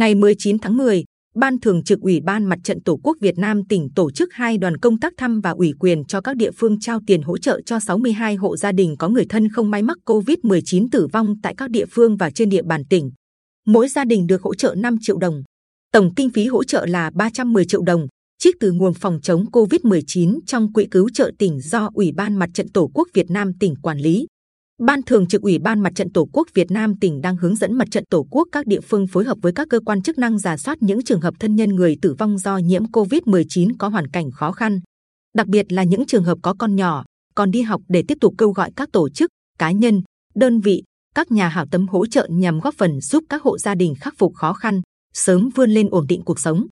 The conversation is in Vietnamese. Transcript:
Ngày 19 tháng 10, Ban Thường trực Ủy ban Mặt trận Tổ quốc Việt Nam tỉnh tổ chức hai đoàn công tác thăm và ủy quyền cho các địa phương trao tiền hỗ trợ cho 62 hộ gia đình có người thân không may mắc COVID-19 tử vong tại các địa phương và trên địa bàn tỉnh. Mỗi gia đình được hỗ trợ 5 triệu đồng. Tổng kinh phí hỗ trợ là 310 triệu đồng, trích từ nguồn phòng chống COVID-19 trong quỹ cứu trợ tỉnh do Ủy ban Mặt trận Tổ quốc Việt Nam tỉnh quản lý. Ban Thường trực Ủy ban Mặt trận Tổ quốc Việt Nam tỉnh đang hướng dẫn Mặt trận Tổ quốc các địa phương phối hợp với các cơ quan chức năng giả soát những trường hợp thân nhân người tử vong do nhiễm COVID-19 có hoàn cảnh khó khăn, đặc biệt là những trường hợp có con nhỏ còn đi học để tiếp tục kêu gọi các tổ chức, cá nhân, đơn vị, các nhà hảo tâm hỗ trợ nhằm góp phần giúp các hộ gia đình khắc phục khó khăn, sớm vươn lên ổn định cuộc sống.